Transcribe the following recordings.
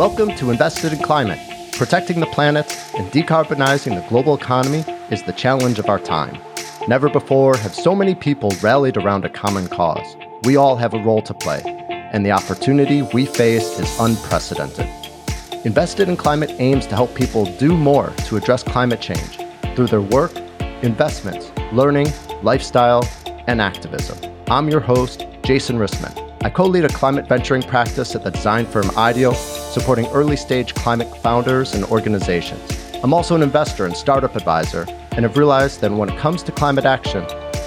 Welcome to Invested in Climate. Protecting the planet and decarbonizing the global economy is the challenge of our time. Never before have so many people rallied around a common cause. We all have a role to play, and the opportunity we face is unprecedented. Invested in Climate aims to help people do more to address climate change through their work, investments, learning, lifestyle, and activism. I'm your host, Jason Rissman. I co lead a climate venturing practice at the design firm IDEO, supporting early stage climate founders and organizations. I'm also an investor and startup advisor, and have realized that when it comes to climate action,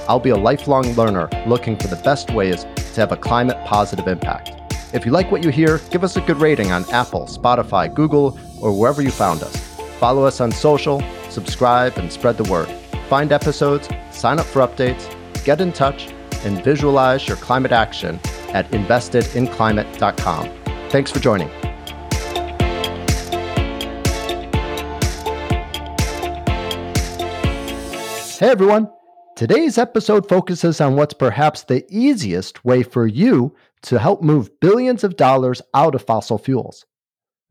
I'll be a lifelong learner looking for the best ways to have a climate positive impact. If you like what you hear, give us a good rating on Apple, Spotify, Google, or wherever you found us. Follow us on social, subscribe, and spread the word. Find episodes, sign up for updates, get in touch, and visualize your climate action at investedinclimate.com. Thanks for joining. Hey everyone. Today's episode focuses on what's perhaps the easiest way for you to help move billions of dollars out of fossil fuels.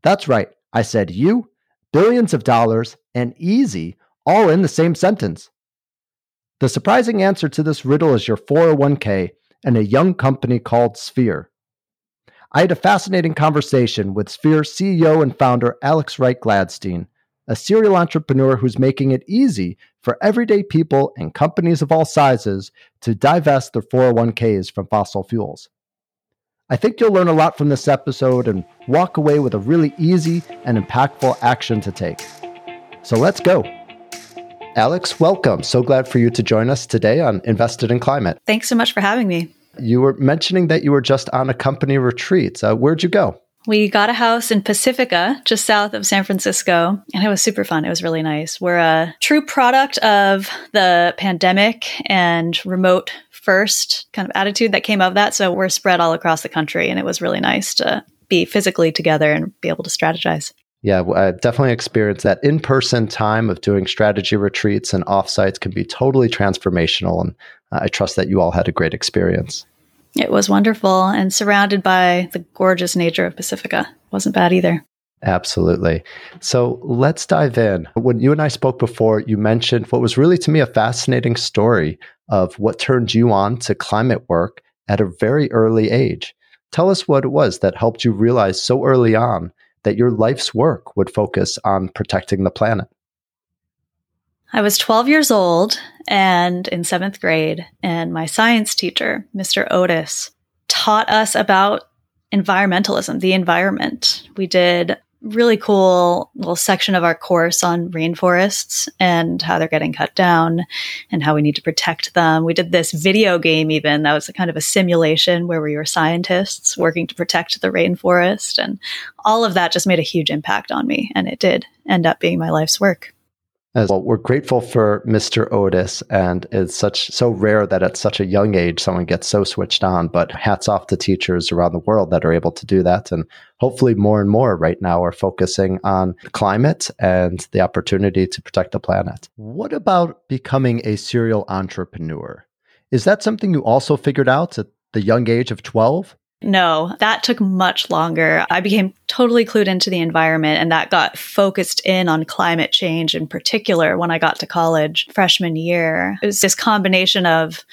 That's right, I said you, billions of dollars, and easy all in the same sentence. The surprising answer to this riddle is your 401k and a young company called Sphere. I had a fascinating conversation with Sphere CEO and founder Alex Wright Gladstein, a serial entrepreneur who's making it easy for everyday people and companies of all sizes to divest their 401ks from fossil fuels. I think you'll learn a lot from this episode and walk away with a really easy and impactful action to take. So let's go. Alex, welcome. So glad for you to join us today on Invested in Climate. Thanks so much for having me. You were mentioning that you were just on a company retreat. Uh, where'd you go? We got a house in Pacifica, just south of San Francisco, and it was super fun. It was really nice. We're a true product of the pandemic and remote first kind of attitude that came of that. So we're spread all across the country, and it was really nice to be physically together and be able to strategize. Yeah, I definitely experienced that in person time of doing strategy retreats and offsites can be totally transformational. And uh, I trust that you all had a great experience. It was wonderful and surrounded by the gorgeous nature of Pacifica. Wasn't bad either. Absolutely. So let's dive in. When you and I spoke before, you mentioned what was really to me a fascinating story of what turned you on to climate work at a very early age. Tell us what it was that helped you realize so early on that your life's work would focus on protecting the planet? I was 12 years old and in seventh grade, and my science teacher, Mr. Otis, taught us about environmentalism, the environment. We did really cool little section of our course on rainforests and how they're getting cut down and how we need to protect them. We did this video game even that was a kind of a simulation where we were scientists working to protect the rainforest and all of that just made a huge impact on me and it did end up being my life's work. As well, we're grateful for Mr. Otis, and it's such so rare that at such a young age someone gets so switched on. But hats off to teachers around the world that are able to do that, and hopefully more and more right now are focusing on climate and the opportunity to protect the planet. What about becoming a serial entrepreneur? Is that something you also figured out at the young age of twelve? No, that took much longer. I became totally clued into the environment and that got focused in on climate change in particular when I got to college freshman year. It was this combination of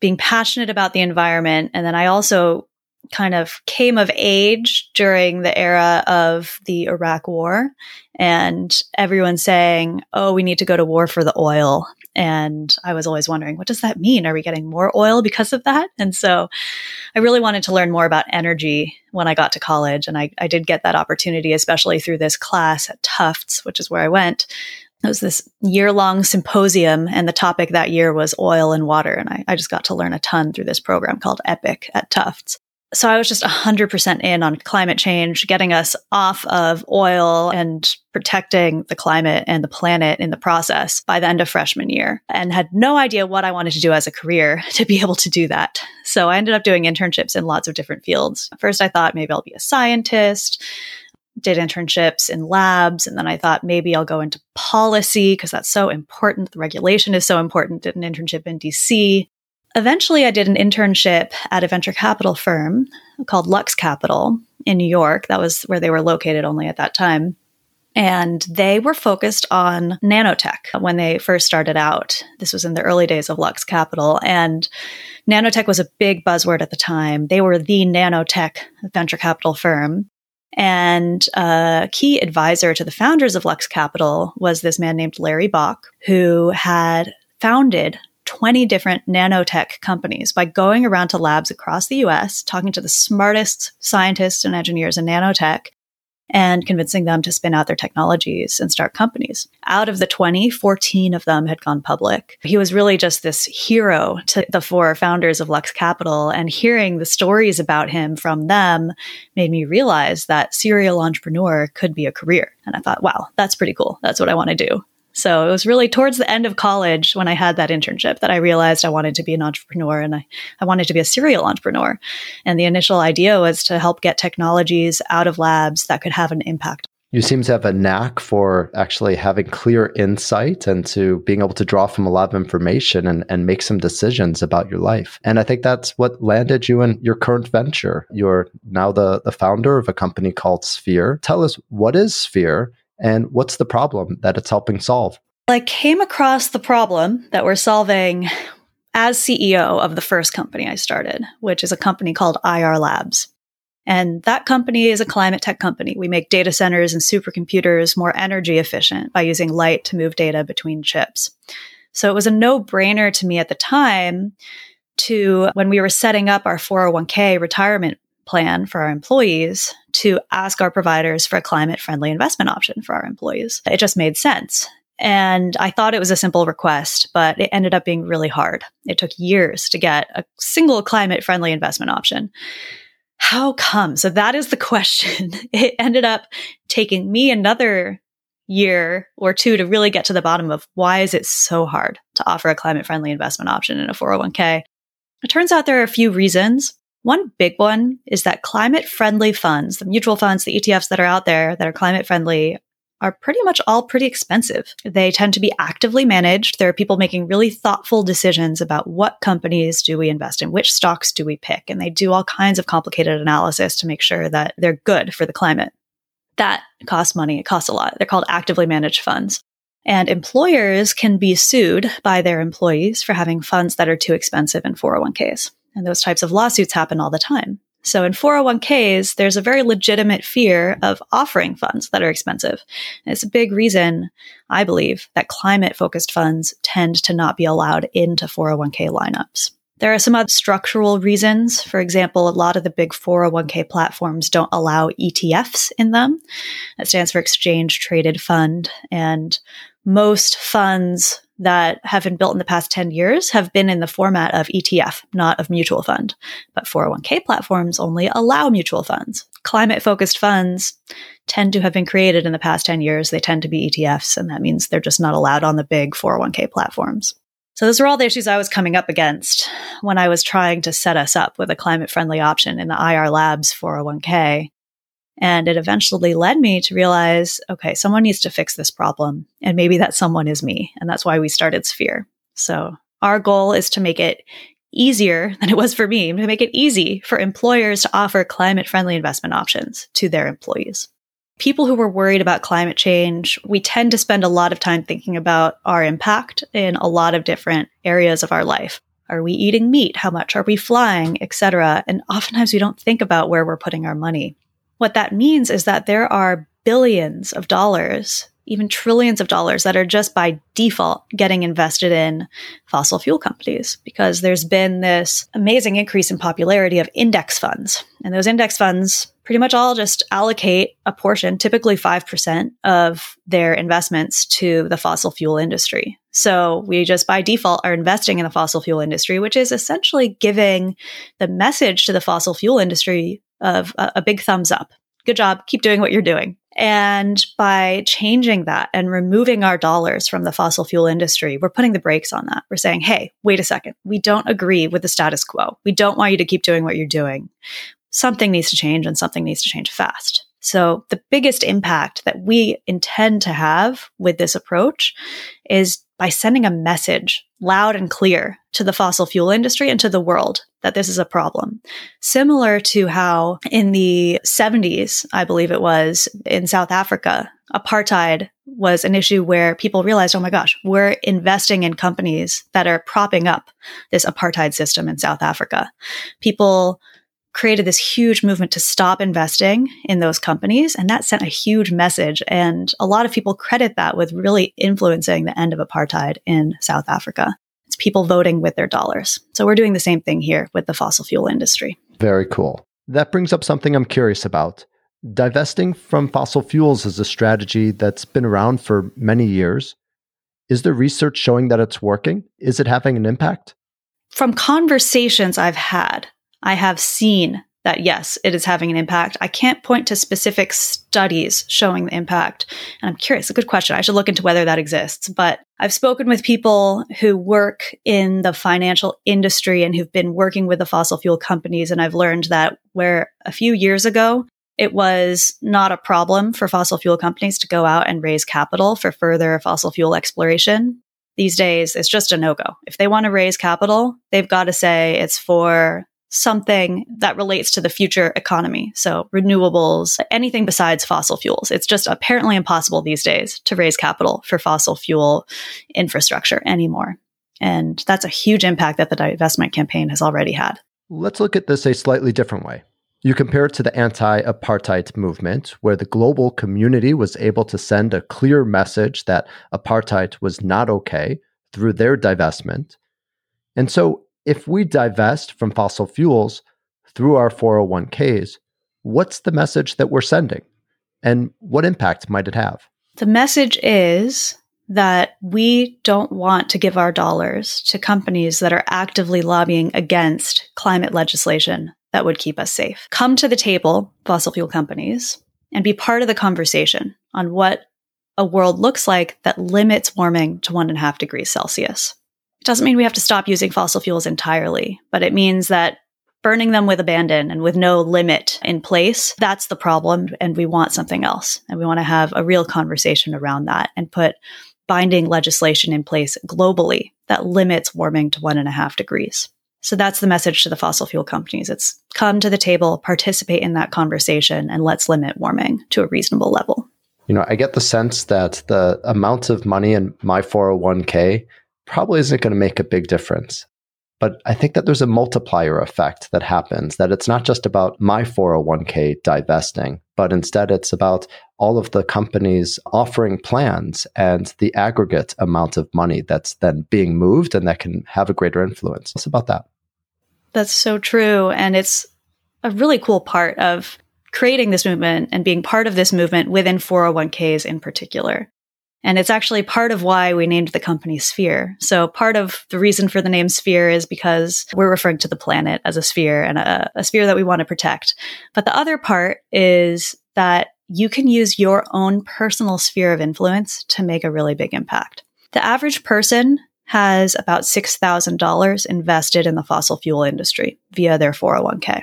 being passionate about the environment and then I also kind of came of age during the era of the Iraq war and everyone saying, "Oh, we need to go to war for the oil." And I was always wondering, what does that mean? Are we getting more oil because of that? And so I really wanted to learn more about energy when I got to college. And I, I did get that opportunity, especially through this class at Tufts, which is where I went. It was this year long symposium, and the topic that year was oil and water. And I, I just got to learn a ton through this program called EPIIC at Tufts so I was just 100% in on climate change, getting us off of oil and protecting the climate and the planet in the process by the end of freshman year and had no idea what I wanted to do as a career to be able to do that. So I ended up doing internships in lots of different fields. First, I thought maybe I'll be a scientist. Did internships in labs, and then I thought maybe I'll go into policy because that's so important. The regulation is so important. Did an internship in DC, Eventually, I did an internship at a venture capital firm called Lux Capital. in New York. That was where they were located only at that time. And they were focused on nanotech when they first started out. This was in the early days of Lux Capital. And nanotech was a big buzzword at the time. They were the nanotech venture capital firm. And a key advisor to the founders of Lux Capital was this man named Larry Bock, who had founded 20 different nanotech companies by going around to labs across the US, talking to the smartest scientists and engineers in nanotech, and convincing them to spin out their technologies and start companies. Out of the 20, 14 of them had gone public. He was really just this hero to the four founders of Lux Capital, and hearing the stories about him from them made me realize that serial entrepreneur could be a career. And I thought, wow, that's pretty cool. That's what I want to do. So it was really towards the end of college when I had that internship that I realized I wanted to be an entrepreneur and I, I wanted to be a serial entrepreneur. And the initial idea was to help get technologies out of labs that could have an impact. You seem to have a knack for actually having clear insight and to being able to draw from a lot of information and, and make some decisions about your life. And I think that's what landed you in your current venture. You're now the, the founder of a company called Sphere. Tell us what is Sphere and what's the problem that it's helping solve? I came across the problem that we're solving as CEO of the first company I started, which is a company called Ayar Labs. And that company is a climate tech company. We make data centers and supercomputers more energy efficient by using light to move data between chips. So it was a no brainer to me at the time to, when we were setting up our 401k retirement plan for our employees to ask our providers for a climate friendly investment option for our employees. It just made sense. And I thought it was a simple request, but it ended up being really hard. It took years to get a single climate friendly investment option. How come? So that is the question. It ended up taking me another year or two to really get to the bottom of why is it so hard to offer a climate friendly investment option in a 401k. It turns out there are a few reasons. One big one is that climate friendly funds, the mutual funds, the ETFs that are out there that are climate friendly, are pretty much all pretty expensive. They tend to be actively managed. There are people making really thoughtful decisions about what companies do we invest in, which stocks do we pick, and they do all kinds of complicated analysis to make sure that they're good for the climate. That costs money. It costs a lot. They're called actively managed funds. And employers can be sued by their employees for having funds that are too expensive in 401ks. And those types of lawsuits happen all the time. So in 401ks, there's a very legitimate fear of offering funds that are expensive. And it's a big reason, I believe, that climate focused funds tend to not be allowed into 401k lineups. There are some other structural reasons. For example, a lot of the big 401k platforms don't allow ETFs in them. That stands for exchange traded fund. And most funds that have been built in the past 10 years have been in the format of ETF, not of mutual fund. But 401k platforms only allow mutual funds. Climate focused funds tend to have been created in the past 10 years. They tend to be ETFs, and that means they're just not allowed on the big 401k platforms. So those are all the issues I was coming up against when I was trying to set us up with a climate friendly option in the Ayar Labs 401k. And it eventually led me to realize okay, someone needs to fix this problem. And maybe that someone is me. And that's why we started Sphere. So our goal is to make it easier than it was for me, to make it easy for employers to offer climate friendly investment options to their employees. People who are worried about climate change, we tend to spend a lot of time thinking about our impact in a lot of different areas of our life. Are we eating meat? How much are we flying, etc.? And oftentimes we don't think about where we're putting our money. What that means is that there are billions of dollars, even trillions of dollars that are just by default getting invested in fossil fuel companies because there's been this amazing increase in popularity of index funds. And those index funds pretty much all just allocate a portion, typically 5% of their investments to the fossil fuel industry. So we just by default are investing in the fossil fuel industry, which is essentially giving the message to the fossil fuel industry of a, a big thumbs up. Good job. Keep doing what you're doing. And by changing that and removing our dollars from the fossil fuel industry, we're putting the brakes on that. We're saying, hey, wait a second. We don't agree with the status quo. We don't want you to keep doing what you're doing. Something needs to change and something needs to change fast. So, the biggest impact that we intend to have with this approach is by sending a message loud and clear to the fossil fuel industry and to the world that this is a problem. Similar to how in the 70s, I believe it was, in South Africa, apartheid was an issue where people realized, oh my gosh, we're investing in companies that are propping up this apartheid system in South Africa. People created this huge movement to stop investing in those companies. And that sent a huge message. And a lot of people credit that with really influencing the end of apartheid in South Africa. It's people voting with their dollars. So we're doing the same thing here with the fossil fuel industry. Very cool. That brings up something I'm curious about. Divesting from fossil fuels is a strategy that's been around for many years. Is there research showing that it's working? Is it having an impact? From conversations I've had, I have seen that yes, it is having an impact. I can't point to specific studies showing the impact. And I'm curious, a good question. I should look into whether that exists. But I've spoken with people who work in the financial industry and who've been working with the fossil fuel companies. And I've learned that where a few years ago, it was not a problem for fossil fuel companies to go out and raise capital for further fossil fuel exploration. These days, it's just a no go. If they want to raise capital, they've got to say it's for something that relates to the future economy. So renewables, anything besides fossil fuels. It's just apparently impossible these days to raise capital for fossil fuel infrastructure anymore. And that's a huge impact that the divestment campaign has already had. Let's look at this a slightly different way. You compare it to the anti apartheid movement, where the global community was able to send a clear message that apartheid was not okay through their divestment. And so, if we divest from fossil fuels through our 401ks, what's the message that we're sending? And what impact might it have? The message is that we don't want to give our dollars to companies that are actively lobbying against climate legislation that would keep us safe. Come to the table, fossil fuel companies, and be part of the conversation on what a world looks like that limits warming to one and a half degrees Celsius. It doesn't mean we have to stop using fossil fuels entirely, but it means that burning them with abandon and with no limit in place, that's the problem. And we want something else. And we want to have a real conversation around that and put binding legislation in place globally that limits warming to one and a half degrees. So that's the message to the fossil fuel companies. It's come to the table, participate in that conversation, and let's limit warming to a reasonable level. You know, I get the sense that the amount of money in my 401k probably isn't going to make a big difference. But I think that there's a multiplier effect that happens, that it's not just about my 401k divesting, but instead it's about all of the companies offering plans and the aggregate amount of money that's then being moved and that can have a greater influence. What's about that? That's so true. And it's a really cool part of creating this movement and being part of this movement within 401ks in particular. And it's actually part of why we named the company Sphere. So part of the reason for the name Sphere is because we're referring to the planet as a sphere and a, a sphere that we want to protect. But the other part is that you can use your own personal sphere of influence to make a really big impact. The average person has about $6,000 invested in the fossil fuel industry via their 401k.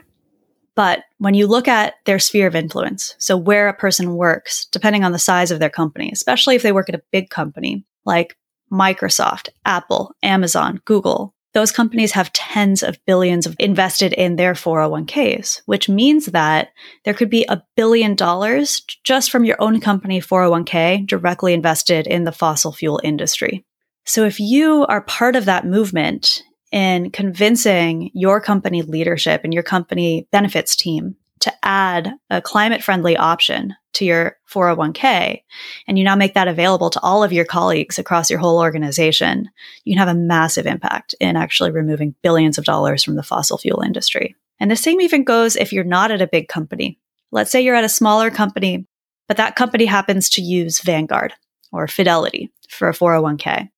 But when you look at their sphere of influence, so where a person works, depending on the size of their company, especially if they work at a big company like Microsoft, Apple, Amazon, Google, those companies have tens of billions of invested in their 401ks, which means that there could be a billion dollars just from your own company 401k directly invested in the fossil fuel industry. So if you are part of that movement in convincing your company leadership and your company benefits team to add a climate friendly option to your 401k and you now make that available to all of your colleagues across your whole organization, you can have a massive impact in actually removing billions of dollars from the fossil fuel industry. And the same even goes if you're not at a big company. Let's say you're at a smaller company, but that company happens to use Vanguard or Fidelity for a 401k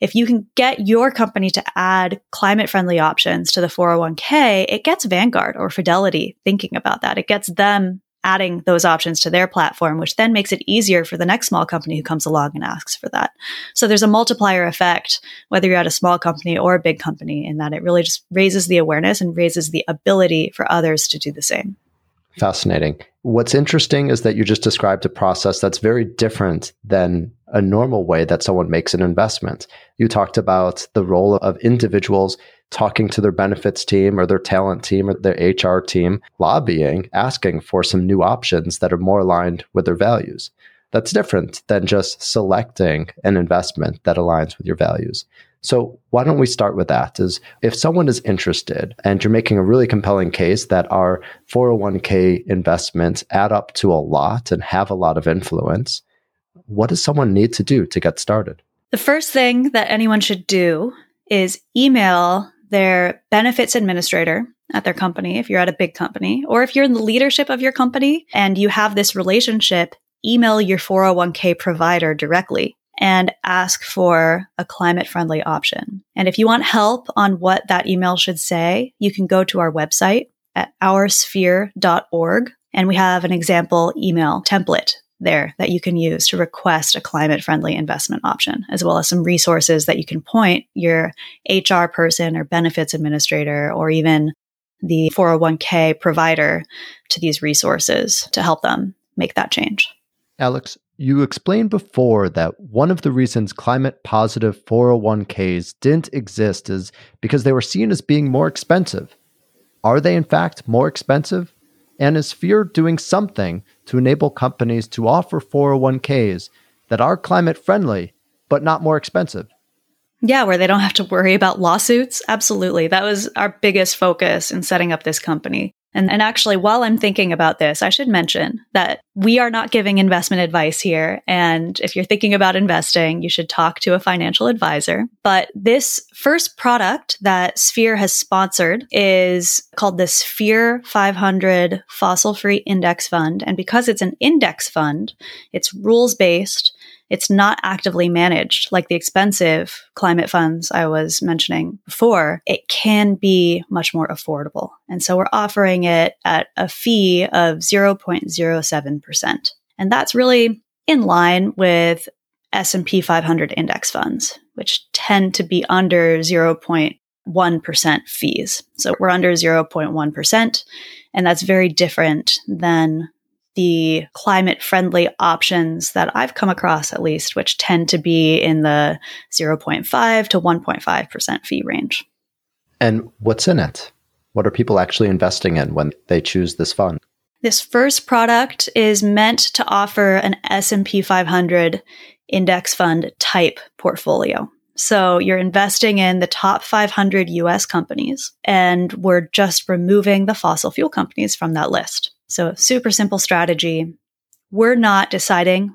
if you can get your company to add climate friendly options to the 401k, it gets Vanguard or Fidelity thinking about that. It gets them adding those options to their platform, which then makes it easier for the next small company who comes along and asks for that. So there's a multiplier effect, whether you're at a small company or a big company, in that it really just raises the awareness and raises the ability for others to do the same. Fascinating. What's interesting is that you just described a process that's very different than a normal way that someone makes an investment. You talked about the role of individuals talking to their benefits team or their talent team or their HR team, lobbying, asking for some new options that are more aligned with their values. That's different than just selecting an investment that aligns with your values. So why don't we start with that? Is if someone is interested and you're making a really compelling case that our 401k investments add up to a lot and have a lot of influence, what does someone need to do to get started? The first thing that anyone should do is email their benefits administrator at their company, if you're at a big company, or if you're in the leadership of your company and you have this relationship, email your 401k provider directly and ask for a climate friendly option. And if you want help on what that email should say, you can go to our website at oursphere.org. And we have an example email template there that you can use to request a climate friendly investment option, as well as some resources that you can point your HR person or benefits administrator or even the 401k provider to these resources to help them make that change. Alex, you explained before that one of the reasons climate positive 401ks didn't exist is because they were seen as being more expensive. Are they, in fact, more expensive? And is Sphere doing something to enable companies to offer 401ks that are climate friendly, but not more expensive? Yeah, where they don't have to worry about lawsuits. Absolutely. That was our biggest focus in setting up this company. And, and actually, while I'm thinking about this, I should mention that we are not giving investment advice here. And if you're thinking about investing, you should talk to a financial advisor. But this first product that Sphere has sponsored is called the Sphere 500 Fossil Free Index Fund. And because it's an index fund, it's rules based it's not actively managed like the expensive climate funds I was mentioning before. It can be much more affordable. And so we're offering it at a fee of 0.07%. And that's really in line with S&P 500 index funds, which tend to be under 0.1% fees. So we're under 0.1%, and that's very different than the climate friendly options that I've come across, at least, which tend to be in the 0.5 to 1.5% fee range. And what's in it? What are people actually investing in when they choose this fund? This first product is meant to offer an S&P 500 index fund type portfolio. So you're investing in the top 500 US companies and we're just removing the fossil fuel companies from that list. So, super simple strategy. We're not deciding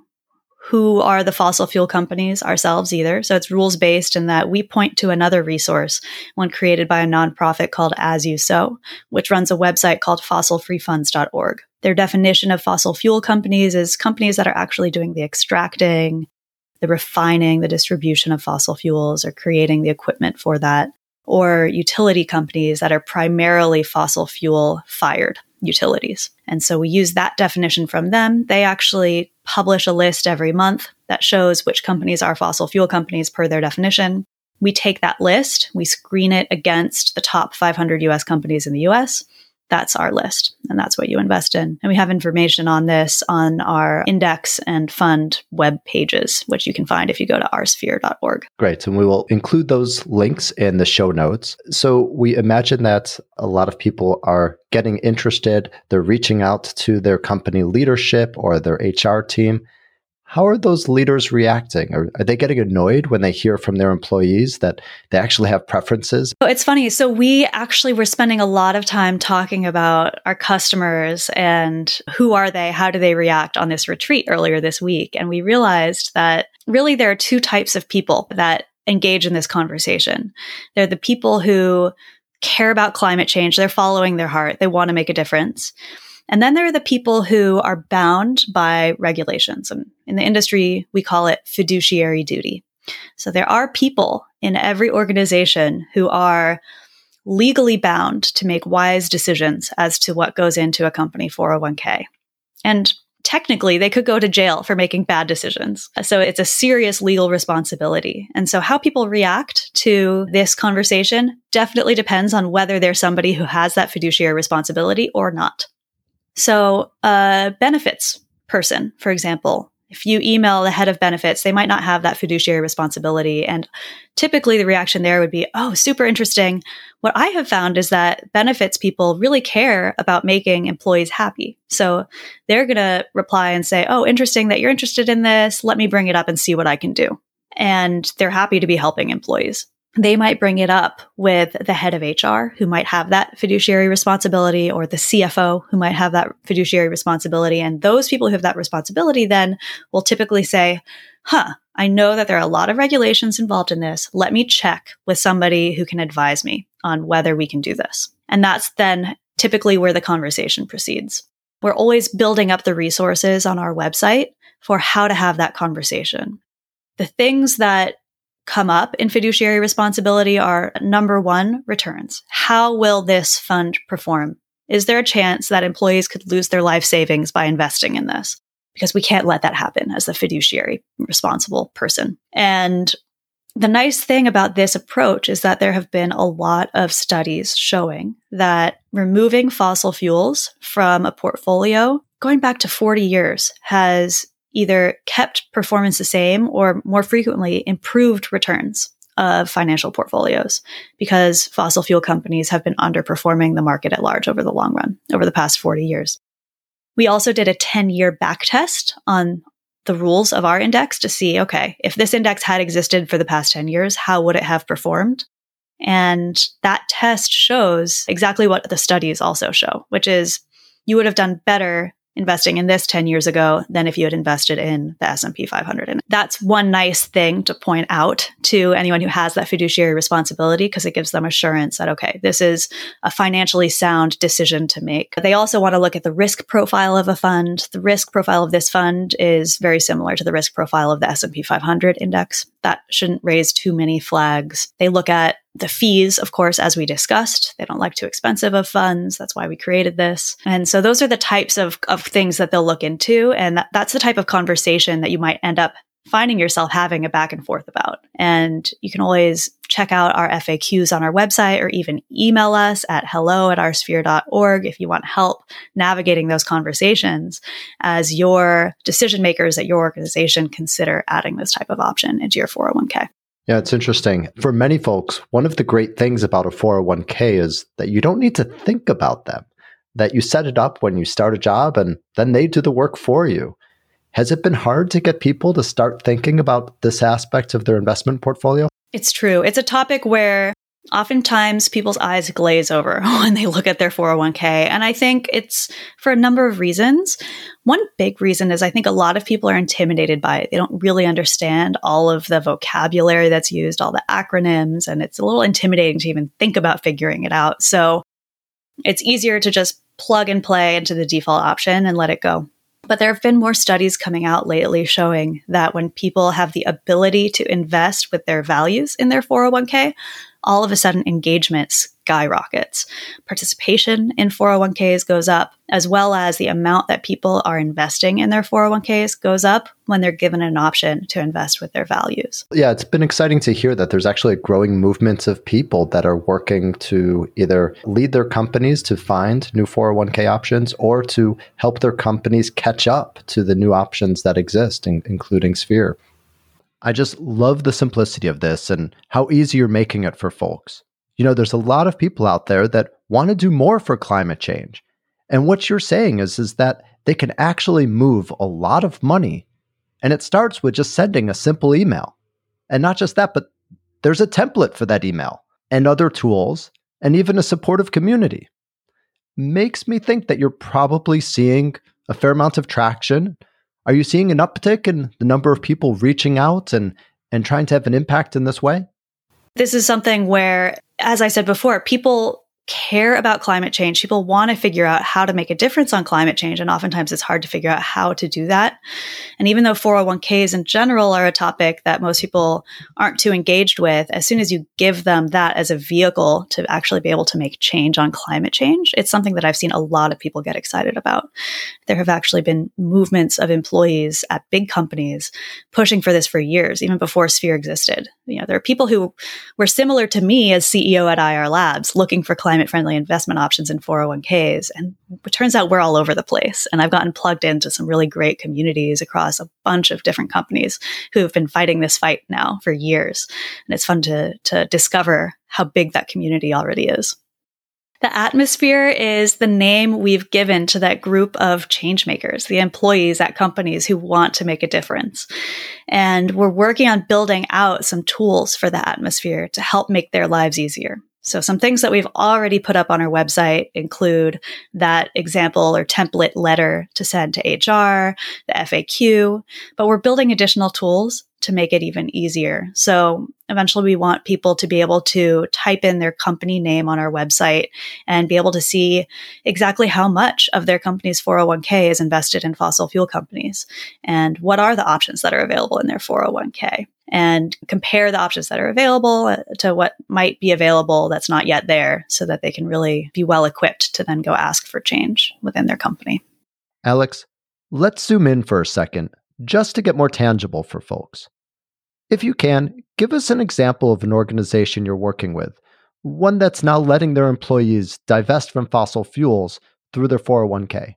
who are the fossil fuel companies ourselves either. So it's rules based in that we point to another resource, one created by a nonprofit called As You Sow, which runs a website called fossilfreefunds.org. Their definition of fossil fuel companies is companies that are actually doing the extracting, the refining, the distribution of fossil fuels, or creating the equipment for that, or utility companies that are primarily fossil fuel fired utilities. And so we use that definition from them. They actually publish a list every month that shows which companies are fossil fuel companies per their definition. We take that list, we screen it against the top 500 US companies in the US, that's our list and that's what you invest in. And we have information on this on our index and fund web pages, which you can find if you go to oursphere.org. Great. And we will include those links in the show notes. So we imagine that a lot of people are getting interested. They're reaching out to their company leadership or their HR team how are those leaders reacting? Are, are, they getting annoyed when they hear from their employees that they actually have preferences? It's funny. So, we actually were spending a lot of time talking about our customers and who are they? How do they react on this retreat earlier this week? And we realized that really there are two types of people that engage in this conversation. They're the people who care about climate change, they're following their heart, they want to make a difference. And then there are the people who are bound by regulations. And in the industry, we call it fiduciary duty. So there are people in every organization who are legally bound to make wise decisions as to what goes into a company 401k. And technically, they could go to jail for making bad decisions. So it's a serious legal responsibility. And so how people react to this conversation definitely depends on whether they're somebody who has that fiduciary responsibility or not. So, a benefits person, for example, if you email the head of benefits, they might not have that fiduciary responsibility. And typically the reaction there would be, oh, super interesting. What I have found is that benefits people really care about making employees happy. So they're going to reply and say, oh, interesting that you're interested in this. Let me bring it up and see what I can do. And they're happy to be helping employees they might bring it up with the head of HR who might have that fiduciary responsibility or the CFO who might have that fiduciary responsibility. And those people who have that responsibility then will typically say, huh, I know that there are a lot of regulations involved in this. Let me check with somebody who can advise me on whether we can do this. And that's then typically where the conversation proceeds. We're always building up the resources on our website for how to have that conversation. The things that come up in fiduciary responsibility are number one, returns. How will this fund perform? Is there a chance that employees could lose their life savings by investing in this? Because we can't let that happen as the fiduciary responsible person. And the nice thing about this approach is that there have been a lot of studies showing that removing fossil fuels from a portfolio going back to 40 years has either kept performance the same or more frequently improved returns of financial portfolios because fossil fuel companies have been underperforming the market at large over the long run, over the past 40 years. We also did a 10 year back test on the rules of our index to see, okay, if this index had existed for the past 10 years, how would it have performed? And that test shows exactly what the studies also show, which is you would have done better investing in this 10 years ago than if you had invested in the S&P 500. And that's one nice thing to point out to anyone who has that fiduciary responsibility because it gives them assurance that okay, this is a financially sound decision to make. They also want to look at the risk profile of a fund. The risk profile of this fund is very similar to the risk profile of the S&P 500 index. That shouldn't raise too many flags. They look at the fees, of course, as we discussed, they don't like too expensive of funds. That's why we created this. And so those are the types of, of things that they'll look into. And that, that's the type of conversation that you might end up finding yourself having a back and forth about. And you can always check out our FAQs on our website or even email us at hello at oursphere.org if you want help navigating those conversations as your decision makers at your organization consider adding this type of option into your 401k. Yeah, it's interesting. For many folks, one of the great things about a 401k is that you don't need to think about them, that you set it up when you start a job and then they do the work for you. Has it been hard to get people to start thinking about this aspect of their investment portfolio? It's true. It's a topic where oftentimes people's eyes glaze over when they look at their 401k. And I think it's for a number of reasons. One big reason is I think a lot of people are intimidated by it. They don't really understand all of the vocabulary that's used, all the acronyms, and it's a little intimidating to even think about figuring it out. So it's easier to just plug and play into the default option and let it go. But there have been more studies coming out lately showing that when people have the ability to invest with their values in their 401k, all of a sudden engagement skyrockets. Participation in 401ks goes up, as well as the amount that people are investing in their 401ks goes up when they're given an option to invest with their values. Yeah, it's been exciting to hear that there's actually a growing movement of people that are working to either lead their companies to find new 401k options or to help their companies catch up to the new options that exist, including Sphere. I just love the simplicity of this and how easy you're making it for folks. You know, there's a lot of people out there that want to do more for climate change. And what you're saying is, is that they can actually move a lot of money. And it starts with just sending a simple email. And not just that, but there's a template for that email and other tools and even a supportive community. Makes me think that you're probably seeing a fair amount of traction are you seeing an uptick in the number of people reaching out and, and trying to have an impact in this way? This is something where, as I said before, people care about climate change. People want to figure out how to make a difference on climate change. And oftentimes it's hard to figure out how to do that. And even though 401ks in general are a topic that most people aren't too engaged with, as soon as you give them that as a vehicle to actually be able to make change on climate change, it's something that I've seen a lot of people get excited about. There have actually been movements of employees at big companies pushing for this for years, even before Sphere existed. You know, there are people who were similar to me as CEO at Ayar Labs looking for climate climate friendly investment options in 401ks. And it turns out we're all over the place. And I've gotten plugged into some really great communities across a bunch of different companies who have been fighting this fight now for years. And it's fun to, to discover how big that community already is. The atmosphere is the name we've given to that group of changemakers, the employees at companies who want to make a difference. And we're working on building out some tools for the atmosphere to help make their lives easier. So some things that we've already put up on our website include that example or template letter to send to HR, the FAQ, but we're building additional tools to make it even easier. So eventually we want people to be able to type in their company name on our website and be able to see exactly how much of their company's 401k is invested in fossil fuel companies and what are the options that are available in their 401k and compare the options that are available uh, to what might be available that's not yet there so that they can really be well equipped to then go ask for change within their company. Alex, let's zoom in for a second just to get more tangible for folks. If you can, give us an example of an organization you're working with, one that's now letting their employees divest from fossil fuels through their 401k.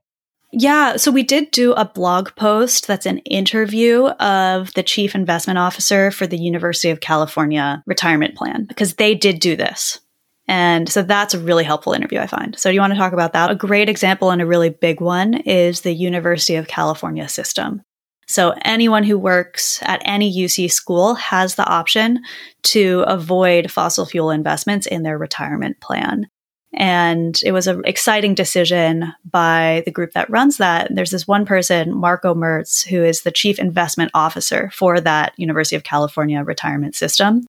Yeah, so we did do a blog post that's an interview of the chief investment officer for the University of California retirement plan because they did do this. And so that's a really helpful interview, I find. So, do you want to talk about that? A great example and a really big one is the University of California system. So anyone who works at any UC school has the option to avoid fossil fuel investments in their retirement plan. And it was an exciting decision by the group that runs that. There's this one person, Marco Merz, who is the chief investment officer for that University of California retirement system.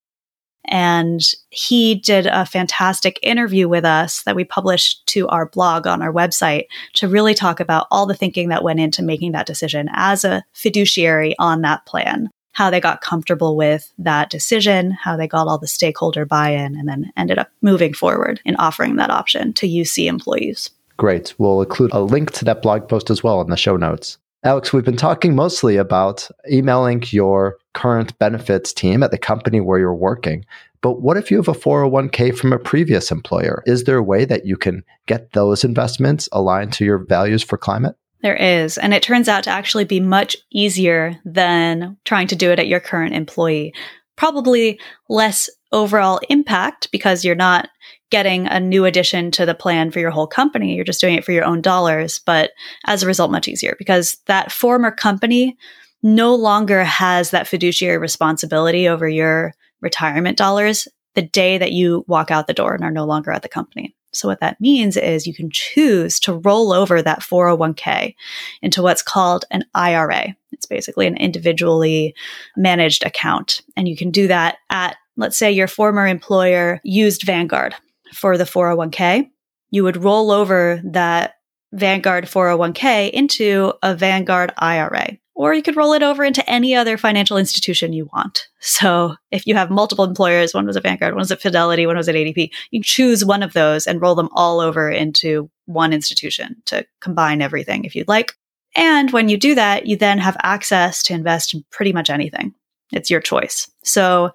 And he did a fantastic interview with us that we published to our blog on our website to really talk about all the thinking that went into making that decision as a fiduciary on that plan, how they got comfortable with that decision, how they got all the stakeholder buy in, and then ended up moving forward in offering that option to UC employees. Great. We'll include a link to that blog post as well in the show notes. Alex, we've been talking mostly about emailing your current benefits team at the company where you're working. But what if you have a 401k from a previous employer? Is there a way that you can get those investments aligned to your values for climate? There is. And it turns out to actually be much easier than trying to do it at your current employee. Probably less overall impact because you're not getting a new addition to the plan for your whole company. You're just doing it for your own dollars. But as a result, much easier because that former company no longer has that fiduciary responsibility over your retirement dollars the day that you walk out the door and are no longer at the company. So what that means is you can choose to roll over that 401k into what's called an IRA. It's basically an individually managed account. And you can do that at, let's say your former employer used Vanguard for the 401k. You would roll over that Vanguard 401k into a Vanguard IRA or you could roll it over into any other financial institution you want. So if you have multiple employers, one was at Vanguard, one was at Fidelity, one was at ADP, you choose one of those and roll them all over into one institution to combine everything if you'd like. And when you do that, you then have access to invest in pretty much anything. It's your choice. So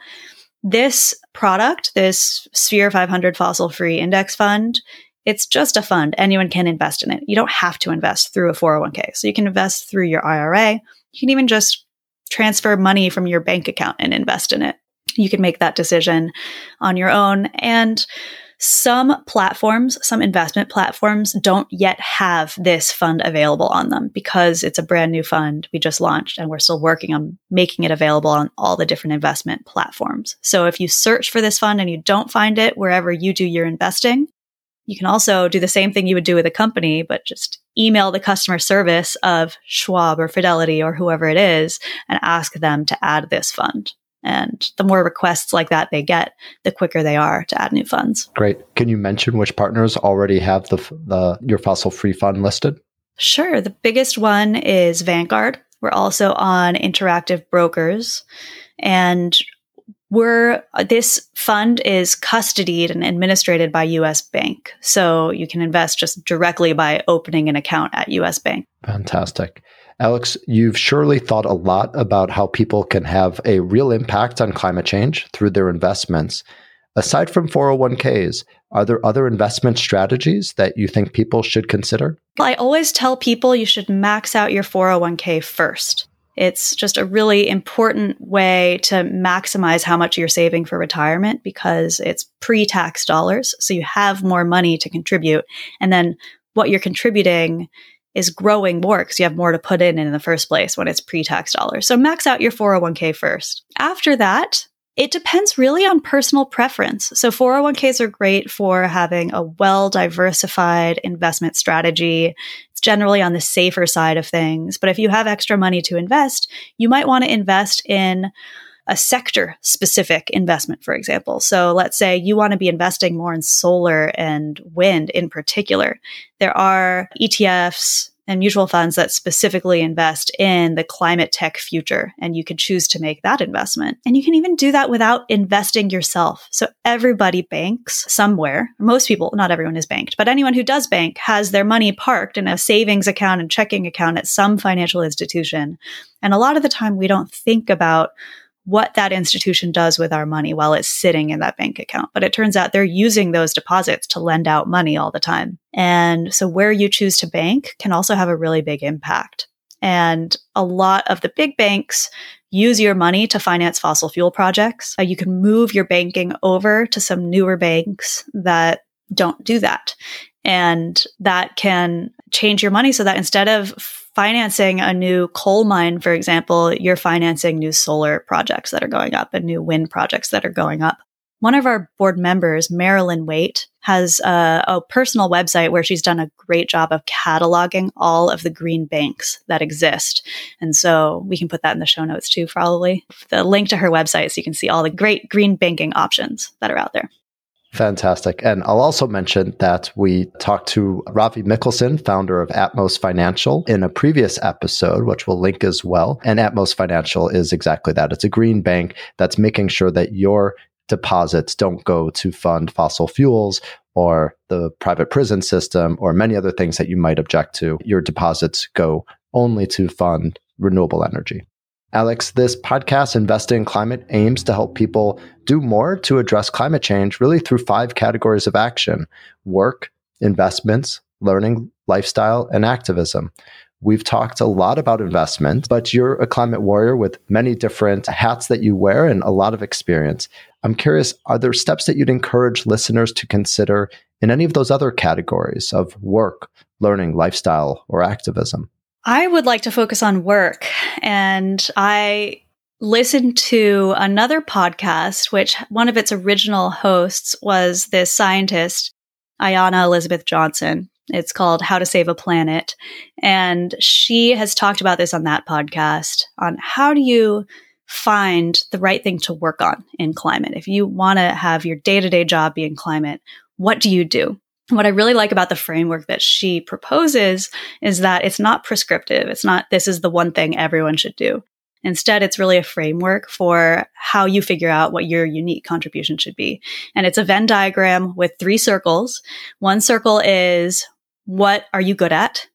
this product, this Sphere 500 fossil free index fund, it's just a fund. Anyone can invest in it. You don't have to invest through a 401k. So you can invest through your IRA. You can even just transfer money from your bank account and invest in it. You can make that decision on your own. And some platforms, some investment platforms don't yet have this fund available on them because it's a brand new fund we just launched and we're still working on making it available on all the different investment platforms. So if you search for this fund and you don't find it wherever you do your investing, you can also do the same thing you would do with a company, but just email the customer service of Schwab or Fidelity or whoever it is and ask them to add this fund. And the more requests like that they get, the quicker they are to add new funds. Great. Can you mention which partners already have the, the your fossil free fund listed? Sure. The biggest one is Vanguard. We're also on Interactive Brokers. And we're uh, this fund is custodied and administered by US Bank. So you can invest just directly by opening an account at US Bank. Fantastic. Alex, you've surely thought a lot about how people can have a real impact on climate change through their investments. Aside from 401ks, are there other investment strategies that you think people should consider? I always tell people you should max out your 401k first. It's just a really important way to maximize how much you're saving for retirement because it's pre tax dollars. So you have more money to contribute. And then what you're contributing is growing more because you have more to put in in the first place when it's pre tax dollars. So max out your 401k first. After that, it depends really on personal preference. So 401ks are great for having a well diversified investment strategy. It's generally on the safer side of things. But if you have extra money to invest, you might want to invest in a sector specific investment, for example. So let's say you want to be investing more in solar and wind in particular. There are ETFs, and mutual funds that specifically invest in the climate tech future. And you can choose to make that investment. And you can even do that without investing yourself. So everybody banks somewhere. Most people, not everyone is banked, but anyone who does bank has their money parked in a savings account and checking account at some financial institution. And a lot of the time we don't think about what that institution does with our money while it's sitting in that bank account. But it turns out they're using those deposits to lend out money all the time. And so where you choose to bank can also have a really big impact. And a lot of the big banks use your money to finance fossil fuel projects. Uh, you can move your banking over to some newer banks that don't do that. And that can change your money so that instead of financing a new coal mine, for example, you're financing new solar projects that are going up and new wind projects that are going up. One of our board members, Marilyn Waite, has a, a, personal website where she's done a great job of cataloging all of the green banks that exist. And so we can put that in the show notes too, probably. The link to her website so you can see all the great green banking options that are out there. Fantastic. And I'll also mention that we talked to Ravi Mikkelsen, founder of Atmos Financial, in a previous episode, which we'll link as well. And Atmos Financial is exactly that. It's a green bank that's making sure that your deposits don't go to fund fossil fuels or the private prison system or many other things that you might object to. Your deposits go only to fund renewable energy. Alex, this podcast, Investing in Climate, aims to help people do more to address climate change really through five categories of action work, investments, learning, lifestyle, and activism. We've talked a lot about investment, but you're a climate warrior with many different hats that you wear and a lot of experience. I'm curious, are there steps that you'd encourage listeners to consider in any of those other categories of work, learning, lifestyle, or activism? I would like to focus on work. And I listened to another podcast, which one of its original hosts was this scientist, Ayana Elizabeth Johnson. It's called How to Save a Planet. And she has talked about this on that podcast on how do you find the right thing to work on in climate? If you want to have your day to day job be in climate, what do you do? What I really like about the framework that she proposes is that it's not prescriptive. It's not, this is the one thing everyone should do. Instead, it's really a framework for how you figure out what your unique contribution should be. And it's a Venn diagram with three circles. One circle is what are you good at?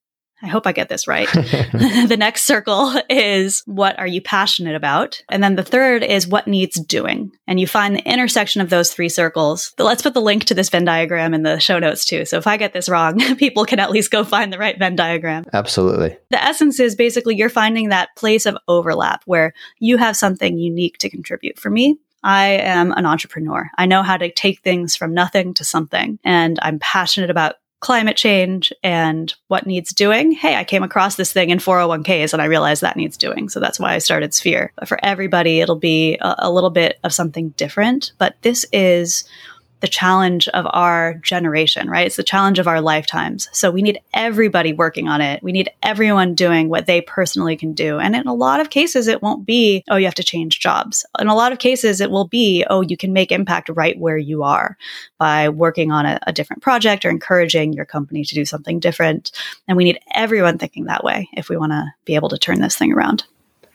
I hope I get this right. the next circle is what are you passionate about? And then the third is what needs doing. And you find the intersection of those three circles. Let's put the link to this Venn diagram in the show notes too. So if I get this wrong, people can at least go find the right Venn diagram. Absolutely. The essence is basically you're finding that place of overlap where you have something unique to contribute. For me, I am an entrepreneur. I know how to take things from nothing to something, and I'm passionate about climate change and what needs doing. Hey, I came across this thing in 401ks and I realized that needs doing. So that's why I started Sphere. But for everybody, it'll be a, a little bit of something different. But this is the challenge of our generation, right? It's the challenge of our lifetimes. So we need everybody working on it. We need everyone doing what they personally can do. And in a lot of cases, it won't be, oh, you have to change jobs. In a lot of cases, it will be, oh, you can make impact right where you are by working on a, a different project or encouraging your company to do something different. And we need everyone thinking that way if we want to be able to turn this thing around.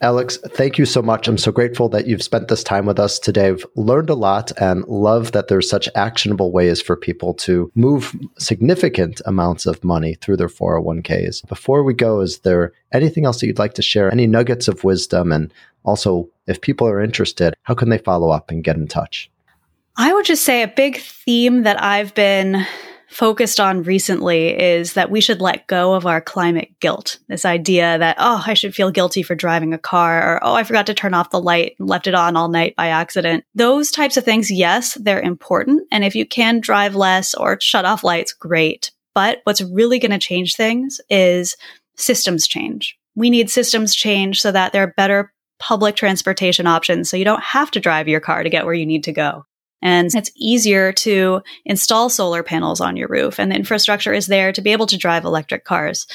Alex, thank you so much. I'm so grateful that you've spent this time with us today. I've learned a lot and love that there's such actionable ways for people to move significant amounts of money through their 401ks. Before we go, is there anything else that you'd like to share? Any nuggets of wisdom? And also, if people are interested, how can they follow up and get in touch? I would just say a big theme that I've been focused on recently is that we should let go of our climate guilt. This idea that, oh, I should feel guilty for driving a car, or oh, I forgot to turn off the light and left it on all night by accident. Those types of things, yes, they're important. And if you can drive less or shut off lights, great. But what's really going to change things is systems change. We need systems change so that there are better public transportation options so you don't have to drive your car to get where you need to go. And it's easier to install solar panels on your roof, and the infrastructure is there to be able to drive electric cars.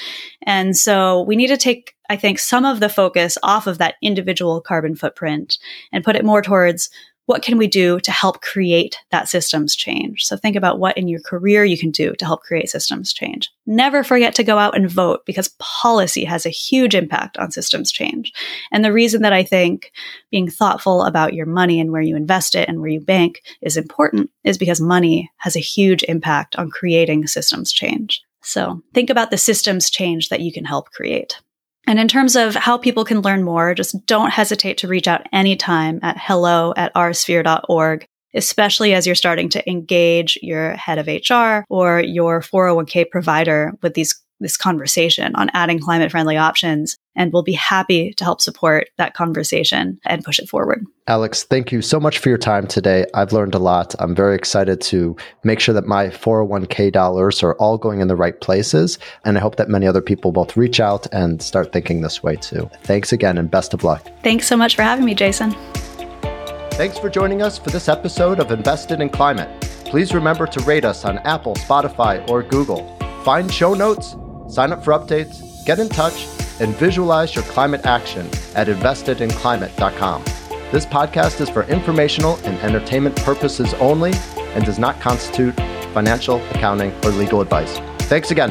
And so we need to take, I think, some of the focus off of that individual carbon footprint and put it more towards what can we do to help create that systems change? So think about what in your career you can do to help create systems change. Never forget to go out and vote because policy has a huge impact on systems change. And the reason that I think being thoughtful about your money and where you invest it and where you bank is important is because money has a huge impact on creating systems change. So think about the systems change that you can help create. And in terms of how people can learn more, just don't hesitate to reach out anytime at hello at oursphere.org, especially as you're starting to engage your head of HR or your 401k provider with these this conversation on adding climate friendly options. And we'll be happy to help support that conversation and push it forward. Alex, thank you so much for your time today. I've learned a lot. I'm very excited to make sure that my 401k dollars are all going in the right places. And I hope that many other people both reach out and start thinking this way too. Thanks again and best of luck. Thanks so much for having me, Jason. Thanks for joining us for this episode of Invested in Climate. Please remember to rate us on Apple, Spotify, or Google. Find show notes Sign up for updates, get in touch, and visualize your climate action at investedinclimate.com. This podcast is for informational and entertainment purposes only and does not constitute financial, accounting, or legal advice. Thanks again.